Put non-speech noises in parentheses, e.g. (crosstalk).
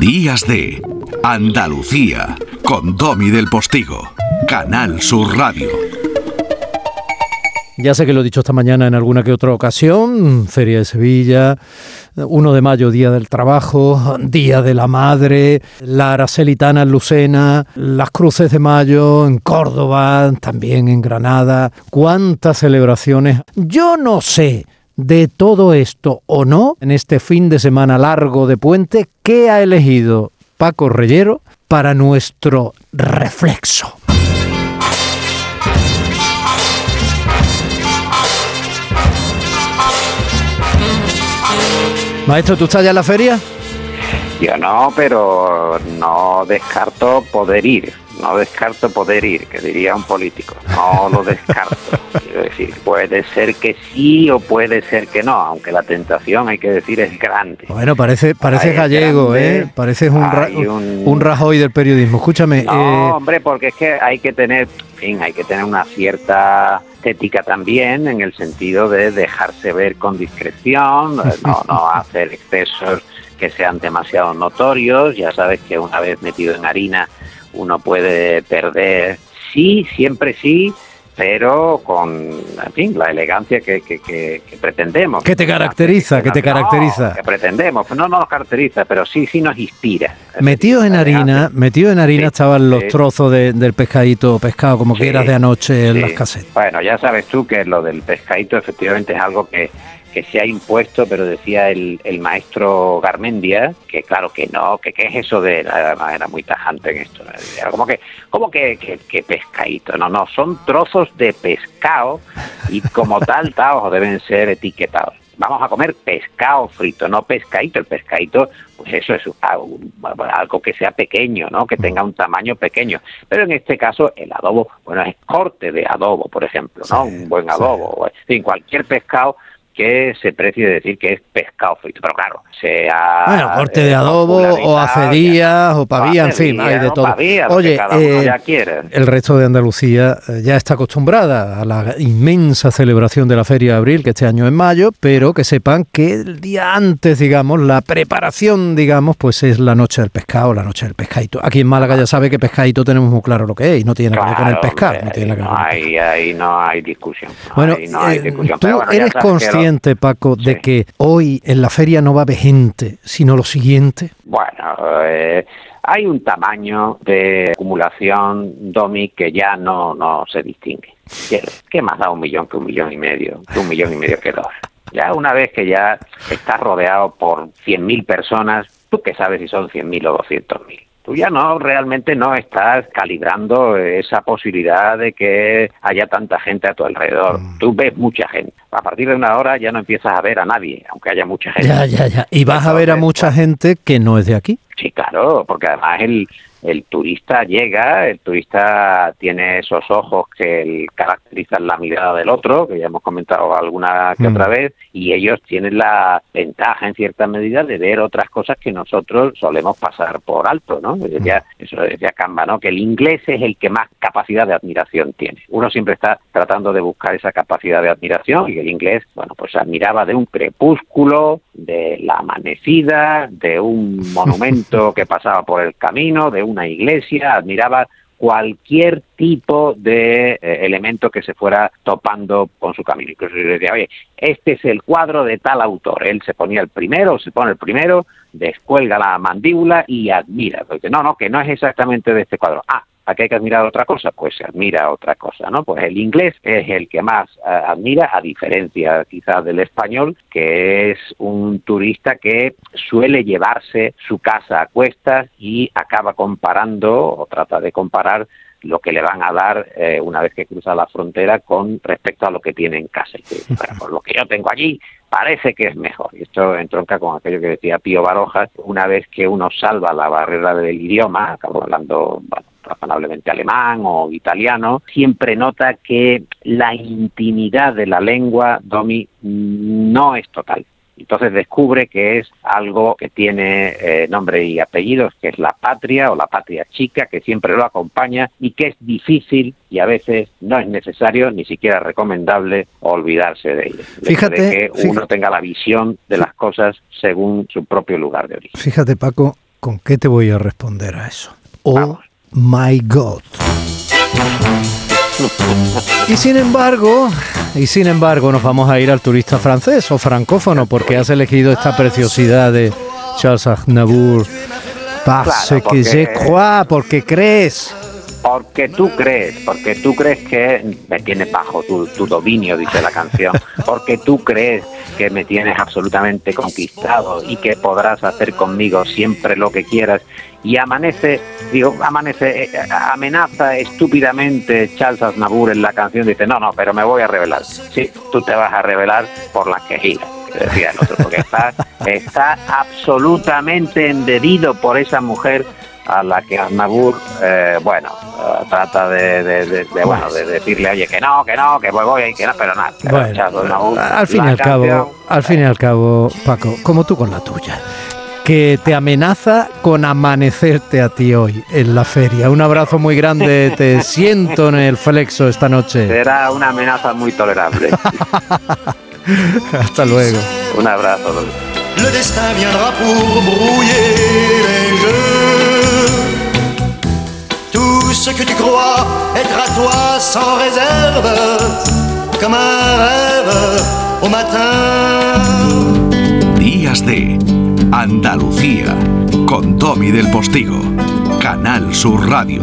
Días de Andalucía con Domi del Postigo, Canal Sur Radio. Ya sé que lo he dicho esta mañana en alguna que otra ocasión, Feria de Sevilla, 1 de mayo, Día del Trabajo, Día de la Madre, la Aracelitana en Lucena, las Cruces de Mayo en Córdoba, también en Granada. ¿Cuántas celebraciones? Yo no sé de todo esto o no, en este fin de semana largo de puente, ¿qué ha elegido Paco Reyero para nuestro reflexo? Maestro, ¿tú estás ya en la feria? Yo no, pero no descarto poder ir. No descarto poder ir, que diría un político. No lo (laughs) descarto. Quiero decir, puede ser que sí o puede ser que no, aunque la tentación, hay que decir, es grande. Bueno, parece, parece gallego, ¿eh? Parece un, un... Rajoy del periodismo. Escúchame. No, eh, hombre, porque es que hay que tener, en fin, hay que tener una cierta estética también, en el sentido de dejarse ver con discreción, no, (laughs) no hacer excesos que sean demasiado notorios. Ya sabes que una vez metido en harina uno puede perder, sí, siempre sí, pero con, en fin, la elegancia que, que, pretendemos. ¿Qué te caracteriza? ¿Qué te caracteriza? que pretendemos, no nos caracteriza, pero sí, sí nos inspira. Metido en harina, metido en harina estaban los trozos del pescadito pescado, como que eras de anoche en las casetas. Bueno, ya sabes tú que lo del pescadito efectivamente es algo que que se ha impuesto, pero decía el, el maestro Garmendia que claro que no, que qué es eso de, era muy tajante en esto, era como que, como que, que, pescadito, no, no, son trozos de pescado y como tal, (laughs) tal, deben ser etiquetados. Vamos a comer pescado frito, no pescadito. El pescadito, pues eso es algo, algo que sea pequeño, ¿no? Que tenga un tamaño pequeño. Pero en este caso, el adobo, bueno, es corte de adobo, por ejemplo, ¿no? un buen adobo. En fin, cualquier pescado que se precie decir que es pescado frito, pero claro, sea... Bueno, corte de adobo, o hace días, o pavía, en fin, hay de todo. Oye, eh, el resto de Andalucía eh, ya está acostumbrada a la inmensa celebración de la Feria de Abril, que este año es mayo, pero que sepan que el día antes, digamos, la preparación, digamos, pues es la noche del pescado, la noche del pescadito. Aquí en Málaga ya sabe que pescadito tenemos muy claro lo que es, y no tiene que ver con el pescado. No, hay, ahí no hay discusión. Bueno, eh, tú eres consciente, Paco, de que hoy en la feria no va a haber gente, sino lo siguiente? Bueno, eh, hay un tamaño de acumulación, Domi, que ya no, no se distingue. ¿Qué, más da un millón que un millón y medio? Que un millón y medio que dos. Ya una vez que ya estás rodeado por 100.000 personas, ¿tú qué sabes si son 100.000 o 200.000? Tú ya no realmente no estás calibrando esa posibilidad de que haya tanta gente a tu alrededor. Mm. Tú ves mucha gente. A partir de una hora ya no empiezas a ver a nadie, aunque haya mucha gente. Ya, ya, ya. Y vas a ver a mucha gente que no es de aquí. Sí, claro, porque además el, el turista llega, el turista tiene esos ojos que caracterizan la mirada del otro, que ya hemos comentado alguna que otra mm. vez, y ellos tienen la ventaja en cierta medida de ver otras cosas que nosotros solemos pasar por alto, ¿no? Decía, mm. eso decía Camba, ¿no? Que el inglés es el que más capacidad de admiración tiene. Uno siempre está tratando de buscar esa capacidad de admiración y el inglés, bueno, pues admiraba de un crepúsculo, de la amanecida, de un monumento (laughs) que pasaba por el camino, de una iglesia, admiraba cualquier tipo de eh, elemento que se fuera topando con su camino. Incluso yo decía, oye, este es el cuadro de tal autor. Él se ponía el primero, se pone el primero, descuelga la mandíbula y admira. Porque no, no, que no es exactamente de este cuadro. Ah, ¿A hay que admirar otra cosa? Pues se admira otra cosa, ¿no? Pues el inglés es el que más eh, admira, a diferencia quizás del español, que es un turista que suele llevarse su casa a cuestas y acaba comparando o trata de comparar lo que le van a dar eh, una vez que cruza la frontera con respecto a lo que tiene en casa. Y bueno, pues lo que yo tengo allí parece que es mejor. Y esto entronca con aquello que decía Pío Barojas, una vez que uno salva la barrera del idioma, acabo hablando razonablemente alemán o italiano, siempre nota que la intimidad de la lengua, Domi, no es total Entonces descubre que es algo que tiene eh, nombre y apellidos, que es la patria o la patria chica, que siempre lo acompaña y que es difícil y a veces no es necesario ni siquiera recomendable olvidarse de ella. Fíjate que uno tenga la visión de las cosas según su propio lugar de origen. Fíjate Paco, ¿con qué te voy a responder a eso? Oh my God. Y sin embargo, y sin embargo nos vamos a ir al turista francés o francófono porque has elegido esta preciosidad de Charles Aznavour. Parce que je crois, porque crees. Porque tú crees, porque tú crees que me tienes bajo tu, tu dominio, dice la canción, porque tú crees que me tienes absolutamente conquistado y que podrás hacer conmigo siempre lo que quieras y amanece, digo, amanece, eh, amenaza estúpidamente Charles Aznavour en la canción, dice, no, no, pero me voy a revelar. Sí, tú te vas a revelar por la quejida, decía el otro, porque está, está absolutamente embebido por esa mujer a la que Aznavour, eh, bueno, eh, trata de, bueno, de decirle, oye, que no, que no, que voy y que no, pero nada. al fin y al cabo, al fin y al cabo, Paco, como tú con la tuya que te amenaza con amanecerte a ti hoy en la feria. Un abrazo muy grande, te (laughs) siento en el flexo esta noche. Será una amenaza muy tolerable. (laughs) Hasta luego. Un abrazo. Le destin viendra pour brouiller les jeux. Tout ce que tu crois être à toi sans réserve, comme un rêve au matin. Días de Andalucía, con Tommy del Postigo, Canal Sur Radio.